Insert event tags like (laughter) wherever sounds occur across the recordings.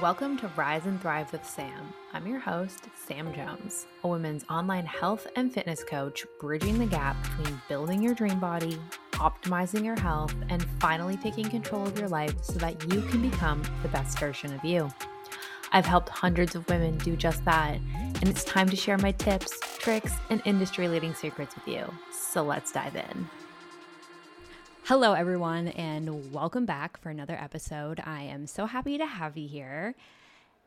Welcome to Rise and Thrive with Sam. I'm your host, Sam Jones, a women's online health and fitness coach, bridging the gap between building your dream body, optimizing your health, and finally taking control of your life so that you can become the best version of you. I've helped hundreds of women do just that, and it's time to share my tips, tricks, and industry leading secrets with you. So let's dive in. Hello, everyone, and welcome back for another episode. I am so happy to have you here.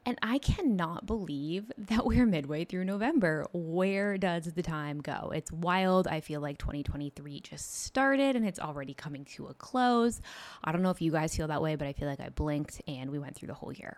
And I cannot believe that we're midway through November. Where does the time go? It's wild. I feel like 2023 just started and it's already coming to a close. I don't know if you guys feel that way, but I feel like I blinked and we went through the whole year.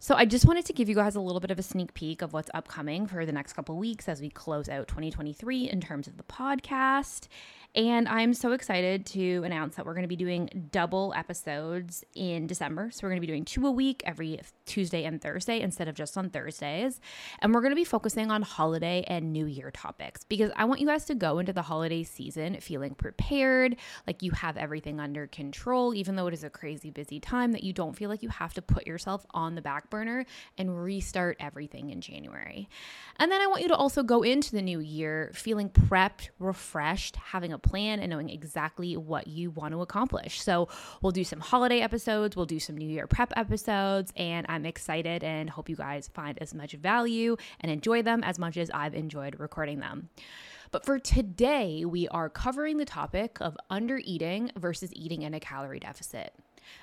So I just wanted to give you guys a little bit of a sneak peek of what's upcoming for the next couple weeks as we close out 2023 in terms of the podcast and I'm so excited to announce that we're going to be doing double episodes in December. So we're going to be doing two a week every Tuesday and Thursday instead of just on Thursdays. And we're going to be focusing on holiday and New Year topics because I want you guys to go into the holiday season feeling prepared, like you have everything under control, even though it is a crazy busy time, that you don't feel like you have to put yourself on the back burner and restart everything in January. And then I want you to also go into the new year feeling prepped, refreshed, having a a plan and knowing exactly what you want to accomplish. So, we'll do some holiday episodes, we'll do some New Year prep episodes, and I'm excited and hope you guys find as much value and enjoy them as much as I've enjoyed recording them. But for today, we are covering the topic of under eating versus eating in a calorie deficit.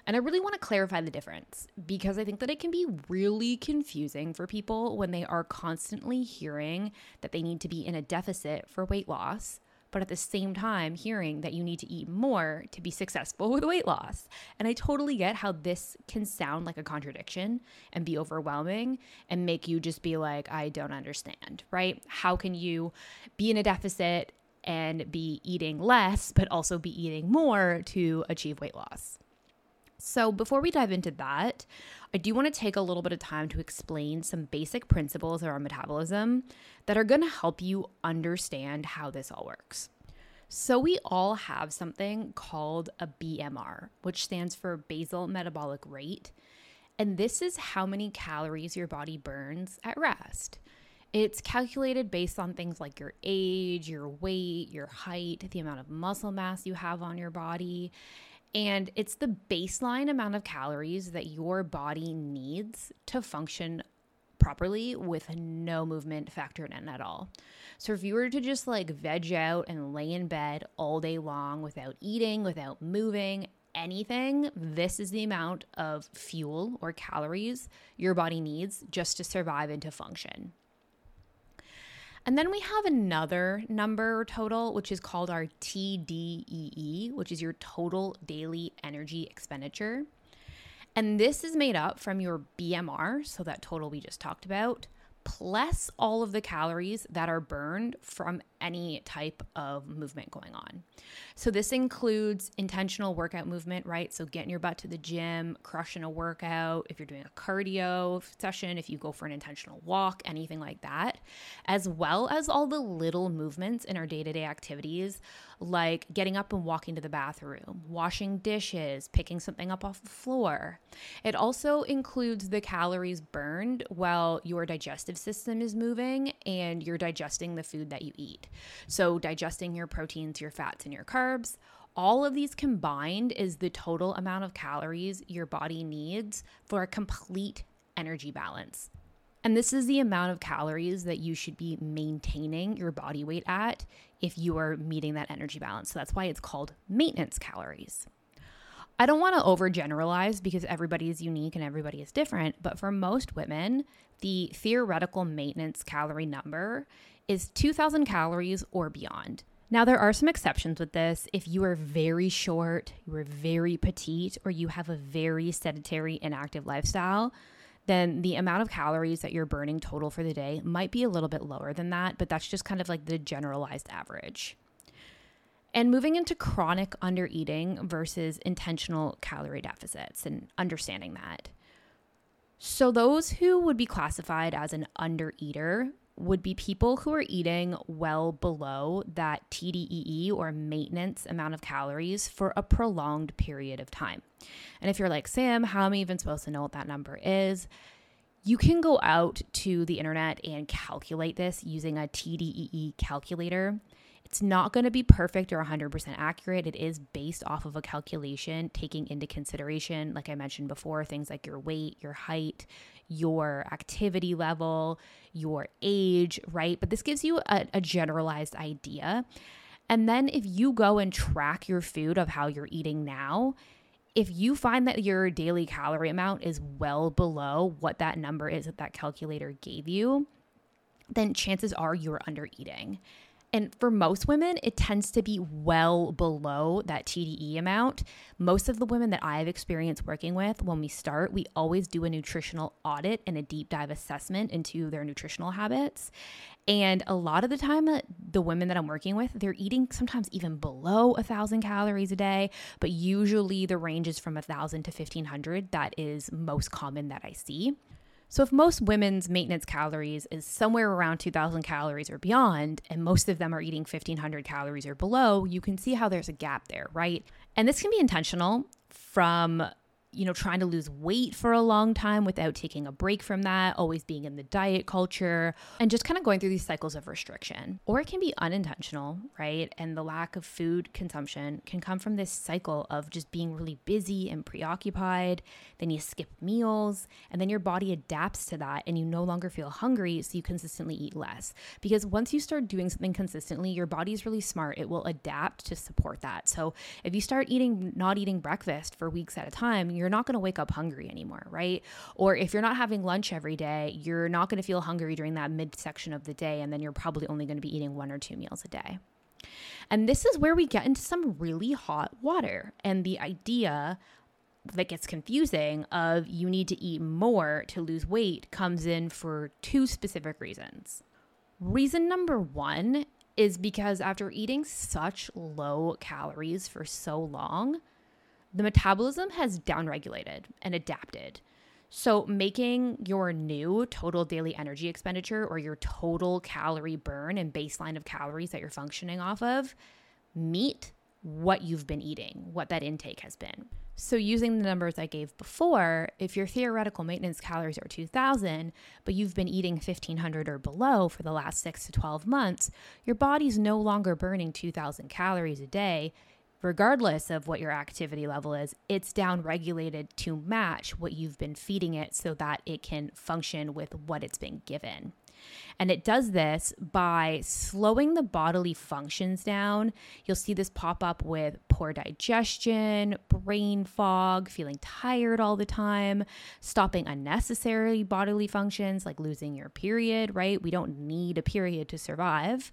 And I really want to clarify the difference because I think that it can be really confusing for people when they are constantly hearing that they need to be in a deficit for weight loss but at the same time hearing that you need to eat more to be successful with weight loss. And I totally get how this can sound like a contradiction and be overwhelming and make you just be like, I don't understand, right? How can you be in a deficit and be eating less, but also be eating more to achieve weight loss? So, before we dive into that, I do want to take a little bit of time to explain some basic principles of our metabolism that are going to help you understand how this all works. So, we all have something called a BMR, which stands for basal metabolic rate. And this is how many calories your body burns at rest. It's calculated based on things like your age, your weight, your height, the amount of muscle mass you have on your body. And it's the baseline amount of calories that your body needs to function properly with no movement factored in at all. So if you were to just like veg out and lay in bed all day long without eating, without moving, anything, this is the amount of fuel or calories your body needs just to survive and to function. And then we have another number total, which is called our TDEE, which is your total daily energy expenditure. And this is made up from your BMR, so that total we just talked about, plus all of the calories that are burned from any type of movement going on. So, this includes intentional workout movement, right? So, getting your butt to the gym, crushing a workout, if you're doing a cardio session, if you go for an intentional walk, anything like that, as well as all the little movements in our day to day activities, like getting up and walking to the bathroom, washing dishes, picking something up off the floor. It also includes the calories burned while your digestive system is moving and you're digesting the food that you eat. So, digesting your proteins, your fats, and your carbs. All of these combined is the total amount of calories your body needs for a complete energy balance. And this is the amount of calories that you should be maintaining your body weight at if you are meeting that energy balance. So that's why it's called maintenance calories. I don't want to overgeneralize because everybody is unique and everybody is different, but for most women, the theoretical maintenance calorie number is 2000 calories or beyond. Now, there are some exceptions with this. If you are very short, you are very petite, or you have a very sedentary, inactive lifestyle, then the amount of calories that you're burning total for the day might be a little bit lower than that, but that's just kind of like the generalized average. And moving into chronic undereating versus intentional calorie deficits and understanding that. So, those who would be classified as an undereater would be people who are eating well below that TDEE or maintenance amount of calories for a prolonged period of time. And if you're like, Sam, how am I even supposed to know what that number is? You can go out to the internet and calculate this using a TDEE calculator. It's not going to be perfect or 100% accurate. It is based off of a calculation taking into consideration, like I mentioned before, things like your weight, your height, your activity level, your age, right? But this gives you a, a generalized idea. And then if you go and track your food of how you're eating now, if you find that your daily calorie amount is well below what that number is that that calculator gave you, then chances are you're under eating. And for most women, it tends to be well below that TDEE amount. Most of the women that I have experienced working with, when we start, we always do a nutritional audit and a deep dive assessment into their nutritional habits. And a lot of the time, uh, the women that I'm working with, they're eating sometimes even below a thousand calories a day, but usually the range is from a thousand to 1500. That is most common that I see. So, if most women's maintenance calories is somewhere around 2000 calories or beyond, and most of them are eating 1500 calories or below, you can see how there's a gap there, right? And this can be intentional from you know, trying to lose weight for a long time without taking a break from that, always being in the diet culture, and just kind of going through these cycles of restriction. Or it can be unintentional, right? And the lack of food consumption can come from this cycle of just being really busy and preoccupied. Then you skip meals, and then your body adapts to that, and you no longer feel hungry, so you consistently eat less. Because once you start doing something consistently, your body's really smart. It will adapt to support that. So if you start eating, not eating breakfast for weeks at a time, you're you're not going to wake up hungry anymore, right? Or if you're not having lunch every day, you're not going to feel hungry during that midsection of the day. And then you're probably only going to be eating one or two meals a day. And this is where we get into some really hot water and the idea that gets confusing of you need to eat more to lose weight comes in for two specific reasons. Reason number one is because after eating such low calories for so long, the metabolism has downregulated and adapted. So, making your new total daily energy expenditure or your total calorie burn and baseline of calories that you're functioning off of meet what you've been eating, what that intake has been. So, using the numbers I gave before, if your theoretical maintenance calories are 2000, but you've been eating 1500 or below for the last 6 to 12 months, your body's no longer burning 2000 calories a day regardless of what your activity level is, it's down regulated to match what you've been feeding it so that it can function with what it's been given. And it does this by slowing the bodily functions down. You'll see this pop up with poor digestion, brain fog, feeling tired all the time, stopping unnecessary bodily functions like losing your period, right? We don't need a period to survive.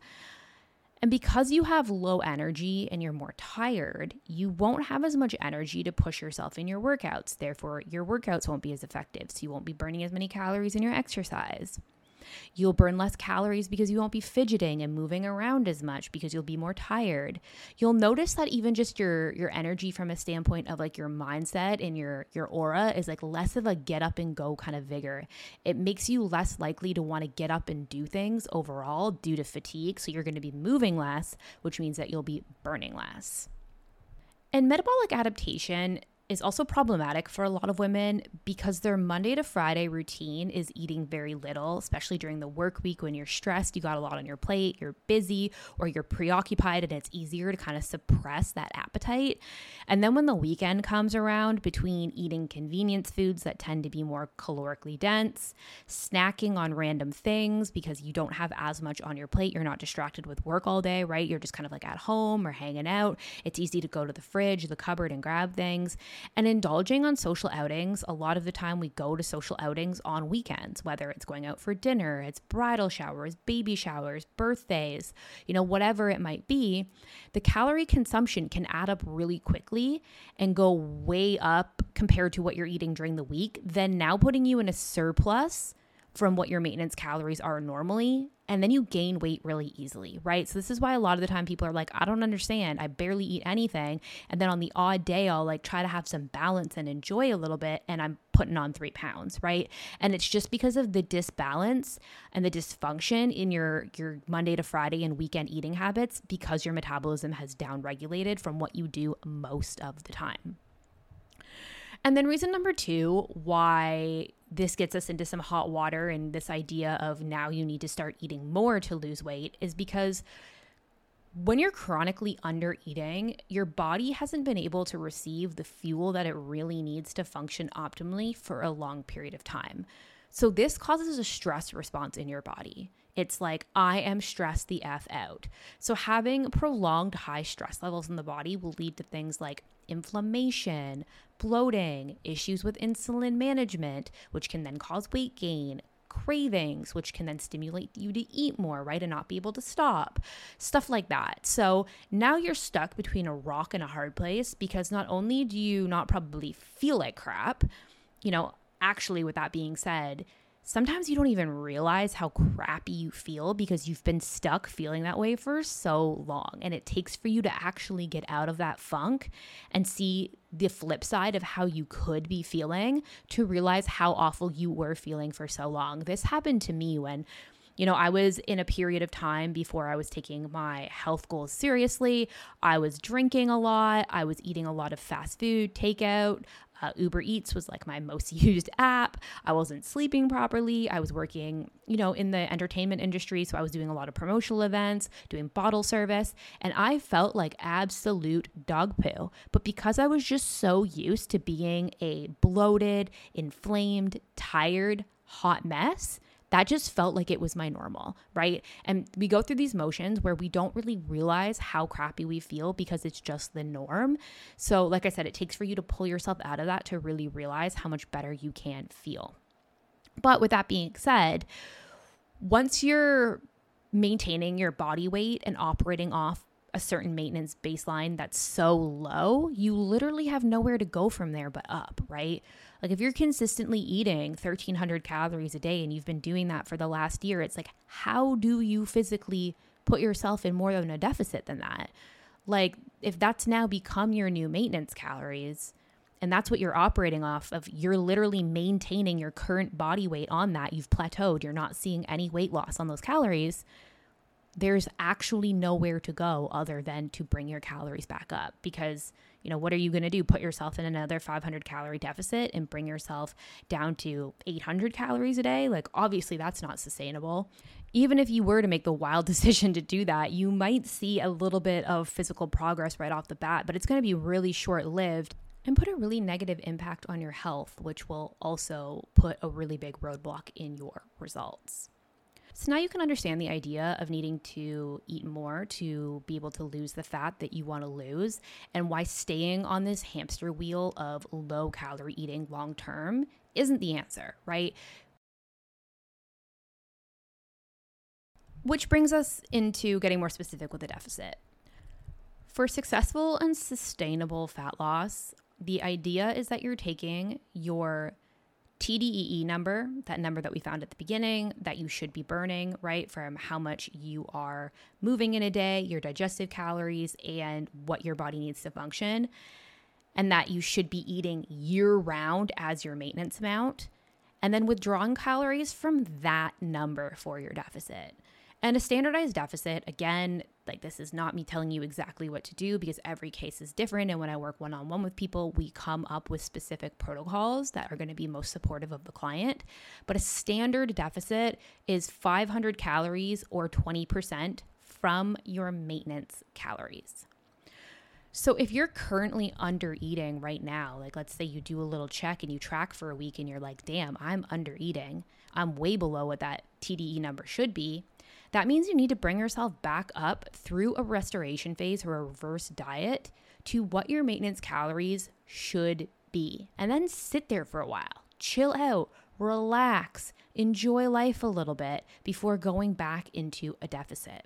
And because you have low energy and you're more tired, you won't have as much energy to push yourself in your workouts. Therefore, your workouts won't be as effective. So you won't be burning as many calories in your exercise. You'll burn less calories because you won't be fidgeting and moving around as much because you'll be more tired. You'll notice that even just your your energy from a standpoint of like your mindset and your your aura is like less of a get up and go kind of vigor. It makes you less likely to want to get up and do things overall due to fatigue, so you're going to be moving less, which means that you'll be burning less. And metabolic adaptation is also problematic for a lot of women because their Monday to Friday routine is eating very little, especially during the work week when you're stressed, you got a lot on your plate, you're busy, or you're preoccupied, and it's easier to kind of suppress that appetite. And then when the weekend comes around, between eating convenience foods that tend to be more calorically dense, snacking on random things because you don't have as much on your plate, you're not distracted with work all day, right? You're just kind of like at home or hanging out. It's easy to go to the fridge, the cupboard, and grab things. And indulging on social outings, a lot of the time we go to social outings on weekends, whether it's going out for dinner, it's bridal showers, baby showers, birthdays, you know, whatever it might be, the calorie consumption can add up really quickly and go way up compared to what you're eating during the week, then now putting you in a surplus from what your maintenance calories are normally and then you gain weight really easily, right? So this is why a lot of the time people are like, I don't understand. I barely eat anything. And then on the odd day, I'll like try to have some balance and enjoy a little bit, and I'm putting on three pounds, right? And it's just because of the disbalance and the dysfunction in your your Monday to Friday and weekend eating habits because your metabolism has downregulated from what you do most of the time. And then reason number two why this gets us into some hot water and this idea of now you need to start eating more to lose weight is because when you're chronically under eating, your body hasn't been able to receive the fuel that it really needs to function optimally for a long period of time. So, this causes a stress response in your body. It's like, I am stressed the F out. So, having prolonged high stress levels in the body will lead to things like inflammation, bloating, issues with insulin management, which can then cause weight gain, cravings, which can then stimulate you to eat more, right? And not be able to stop, stuff like that. So now you're stuck between a rock and a hard place because not only do you not probably feel like crap, you know, actually, with that being said, sometimes you don't even realize how crappy you feel because you've been stuck feeling that way for so long. And it takes for you to actually get out of that funk and see the flip side of how you could be feeling to realize how awful you were feeling for so long. This happened to me when you know, I was in a period of time before I was taking my health goals seriously. I was drinking a lot. I was eating a lot of fast food, takeout. Uh, Uber Eats was like my most (laughs) used app. I wasn't sleeping properly. I was working, you know, in the entertainment industry. So I was doing a lot of promotional events, doing bottle service, and I felt like absolute dog poo. But because I was just so used to being a bloated, inflamed, tired, hot mess, that just felt like it was my normal, right? And we go through these motions where we don't really realize how crappy we feel because it's just the norm. So, like I said, it takes for you to pull yourself out of that to really realize how much better you can feel. But with that being said, once you're maintaining your body weight and operating off a certain maintenance baseline that's so low, you literally have nowhere to go from there but up, right? Like if you're consistently eating 1300 calories a day and you've been doing that for the last year, it's like how do you physically put yourself in more than a deficit than that? Like if that's now become your new maintenance calories, and that's what you're operating off of you're literally maintaining your current body weight on that. You've plateaued. You're not seeing any weight loss on those calories. There's actually nowhere to go other than to bring your calories back up because you know, what are you going to do? Put yourself in another 500 calorie deficit and bring yourself down to 800 calories a day? Like, obviously, that's not sustainable. Even if you were to make the wild (laughs) decision to do that, you might see a little bit of physical progress right off the bat, but it's going to be really short lived and put a really negative impact on your health, which will also put a really big roadblock in your results. So now you can understand the idea of needing to eat more to be able to lose the fat that you want to lose and why staying on this hamster wheel of low calorie eating long term isn't the answer, right? Which brings us into getting more specific with the deficit. For successful and sustainable fat loss, the idea is that you're taking your TDEE number, that number that we found at the beginning that you should be burning, right? From how much you are moving in a day, your digestive calories, and what your body needs to function. And that you should be eating year round as your maintenance amount. And then withdrawing calories from that number for your deficit. And a standardized deficit, again, like this is not me telling you exactly what to do because every case is different. And when I work one on one with people, we come up with specific protocols that are going to be most supportive of the client. But a standard deficit is 500 calories or 20% from your maintenance calories. So if you're currently under eating right now, like let's say you do a little check and you track for a week and you're like, damn, I'm under eating. I'm way below what that TDEE number should be that means you need to bring yourself back up through a restoration phase or a reverse diet to what your maintenance calories should be. And then sit there for a while, chill out, relax, enjoy life a little bit before going back into a deficit.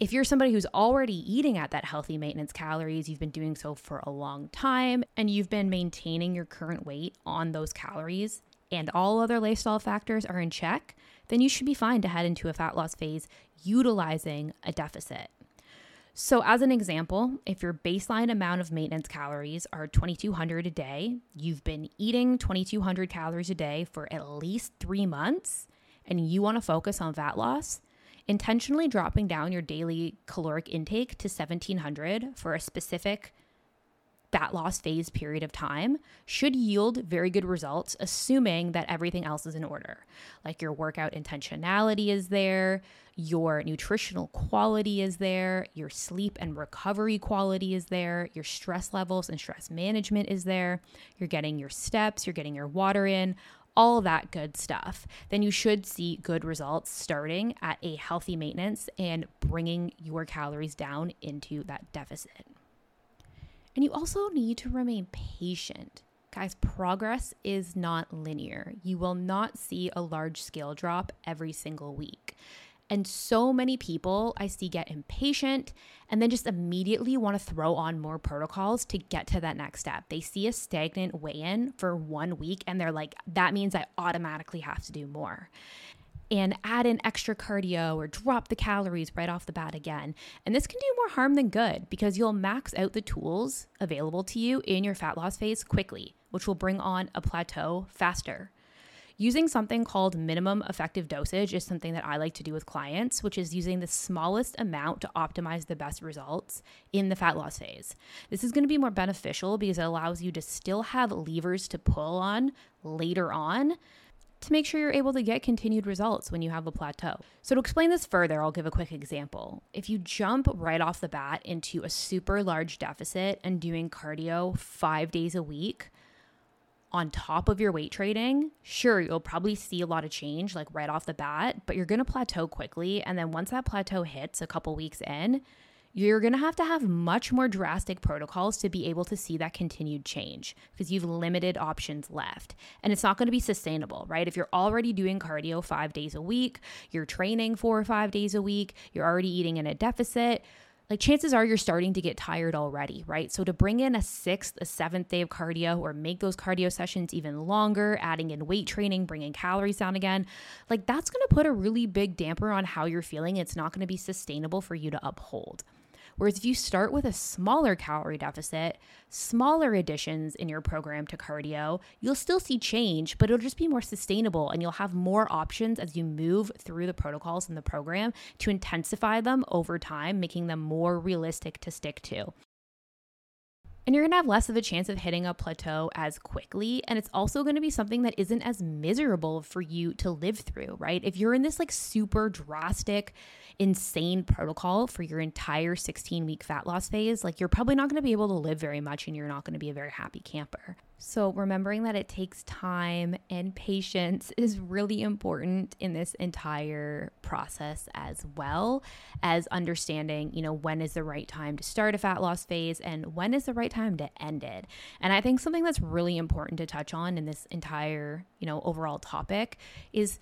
If you're somebody who's already eating at that healthy maintenance calories, you've been doing so for a long time, and you've been maintaining your current weight on those calories, and all other lifestyle factors are in check, then you should be fine to head into a fat loss phase utilizing a deficit. So, as an example, if your baseline amount of maintenance calories are 2200 a day, you've been eating 2200 calories a day for at least three months, and you want to focus on fat loss, intentionally dropping down your daily caloric intake to 1700 for a specific fat loss phase period of time should yield very good results, assuming that everything else is in order. Like your workout intentionality is there, your nutritional quality is there, your sleep and recovery quality is there, your stress levels and stress management is there, you're getting your steps, you're getting your water in. All that good stuff, then you should see good results starting at a healthy maintenance and bringing your calories down into that deficit. And you also need to remain patient. Guys, progress is not linear. You will not see a large scale drop every single week. And so many people I see get impatient and then just immediately want to throw on more protocols to get to that next step. They see a stagnant weigh in for one week and they're like, that means I automatically have to do more and add in extra cardio or drop the calories right off the bat again. And this can do more harm than good because you'll max out the tools available to you in your fat loss phase quickly, which will bring on a plateau faster. Using something called minimum effective dosage is something that I like to do with clients, which is using the smallest amount to optimize the best results in the fat loss phase. This is going to be more beneficial because it allows you to still have levers to pull on later on to make sure you're able to get continued results when you have a plateau. So, to explain this further, I'll give a quick example. If you jump right off the bat into a super large deficit and doing cardio five days a week, on top of your weight training, sure, you'll probably see a lot of change like right off the bat, but you're gonna plateau quickly. And then once that plateau hits a couple weeks in, you're going to have to have much more drastic protocols to be able to see that continued change because you've limited options left. And it's not going to be sustainable, right? If you're already doing cardio five days a week, you're training four or five days a week, you're already eating in a deficit. Like chances are you're starting to get tired already, right? So to bring in a sixth, a seventh day of cardio or make those cardio sessions even longer, adding in weight training, bringing calories down again, like that's going to put a really big damper on how you're feeling. It's not going to be sustainable for you to uphold. Whereas if you start with a smaller calorie deficit, smaller additions in your program to cardio, you'll still see change, but it'll just be more sustainable and you'll have more options as you move through the protocols in the program to intensify them over time, making them more realistic to stick to. And you're gonna have less of a chance of hitting a plateau as quickly. And it's also gonna be something that isn't as miserable for you to live through, right? If you're in this like super drastic, insane protocol for your entire 16 week fat loss phase, like you're probably not gonna be able to live very much and you're not gonna be a very happy camper. So, remembering that it takes time and patience (laughs) is really important in this entire process, as well as understanding, you know, when is the right time to start a fat loss phase and when is the right time to end it. And I think something that's really important to touch on in this entire, you know, overall topic is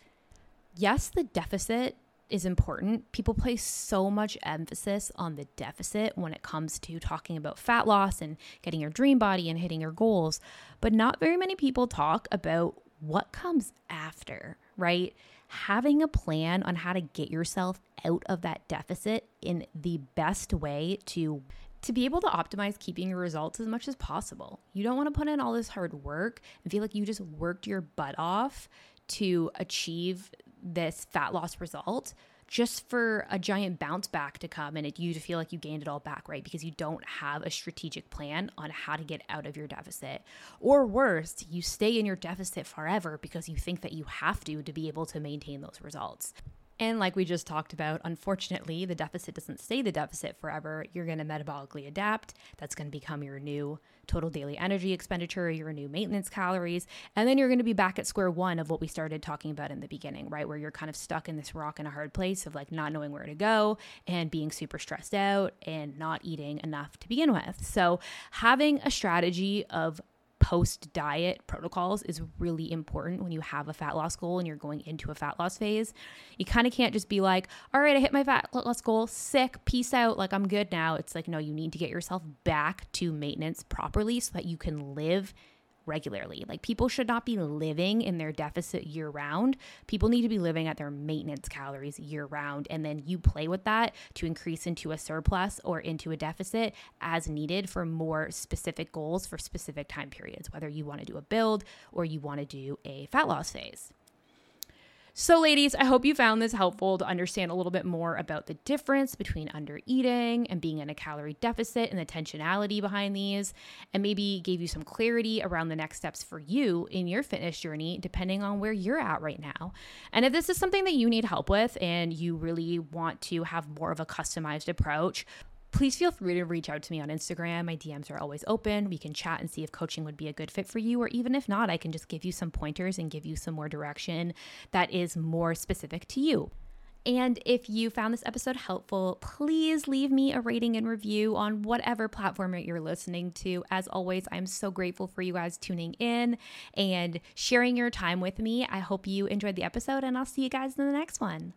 yes, the deficit is important. People place so much emphasis on the deficit when it comes to talking about fat loss and getting your dream body and hitting your goals, but not very many people talk about what comes after, right? Having a plan on how to get yourself out of that deficit in the best way to to be able to optimize keeping your results as much as possible. You don't want to put in all this hard work and feel like you just worked your butt off to achieve this fat loss result just for a giant bounce back to come and it, you to feel like you gained it all back, right? Because you don't have a strategic plan on how to get out of your deficit. Or worse, you stay in your deficit forever because you think that you have to to be able to maintain those results. And like we just talked about, unfortunately, the deficit doesn't stay the deficit forever. You're going to metabolically adapt. That's going to become your new total daily energy expenditure, your new maintenance calories. And then you're going to be back at square one of what we started talking about in the beginning, right? Where you're kind of stuck in this rock and a hard place of like not knowing where to go and being super stressed out and not eating enough to begin with. So having a strategy of post diet protocols is really important when you have a fat loss goal and you're going into a fat loss phase. You kind of can't just be like, all right, I hit my fat loss goal, sick, peace out, like I'm good now. It's like, no, you need to get yourself back to maintenance properly so that you can live regularly. Like people should not be living in their deficit year round. People need to be living at their maintenance calories year round. And then you play with that to increase into a surplus or into a deficit as needed for more specific goals for specific time periods, whether you want to do a build or you want to do a fat loss phase. So, ladies, I hope you found this helpful to understand a little bit more about the difference between under eating and being in a calorie deficit and the tensionality behind these, and maybe gave you some clarity around the next steps for you in your fitness journey, depending on where you're at right now. And if this is something that you need help with and you really want to have more of a customized approach, please feel free to reach out to me on Instagram. My DMs are always open. We can chat and see if coaching would be a good fit for you, or even if not, I can just give you some pointers and give you some more direction that is more specific to you. And if you found this episode helpful, please leave me a rating and review on whatever platform you're listening to. As always, I'm so grateful for you guys tuning in and sharing your time with me. I hope you enjoyed the episode, and I'll see you guys in the next one.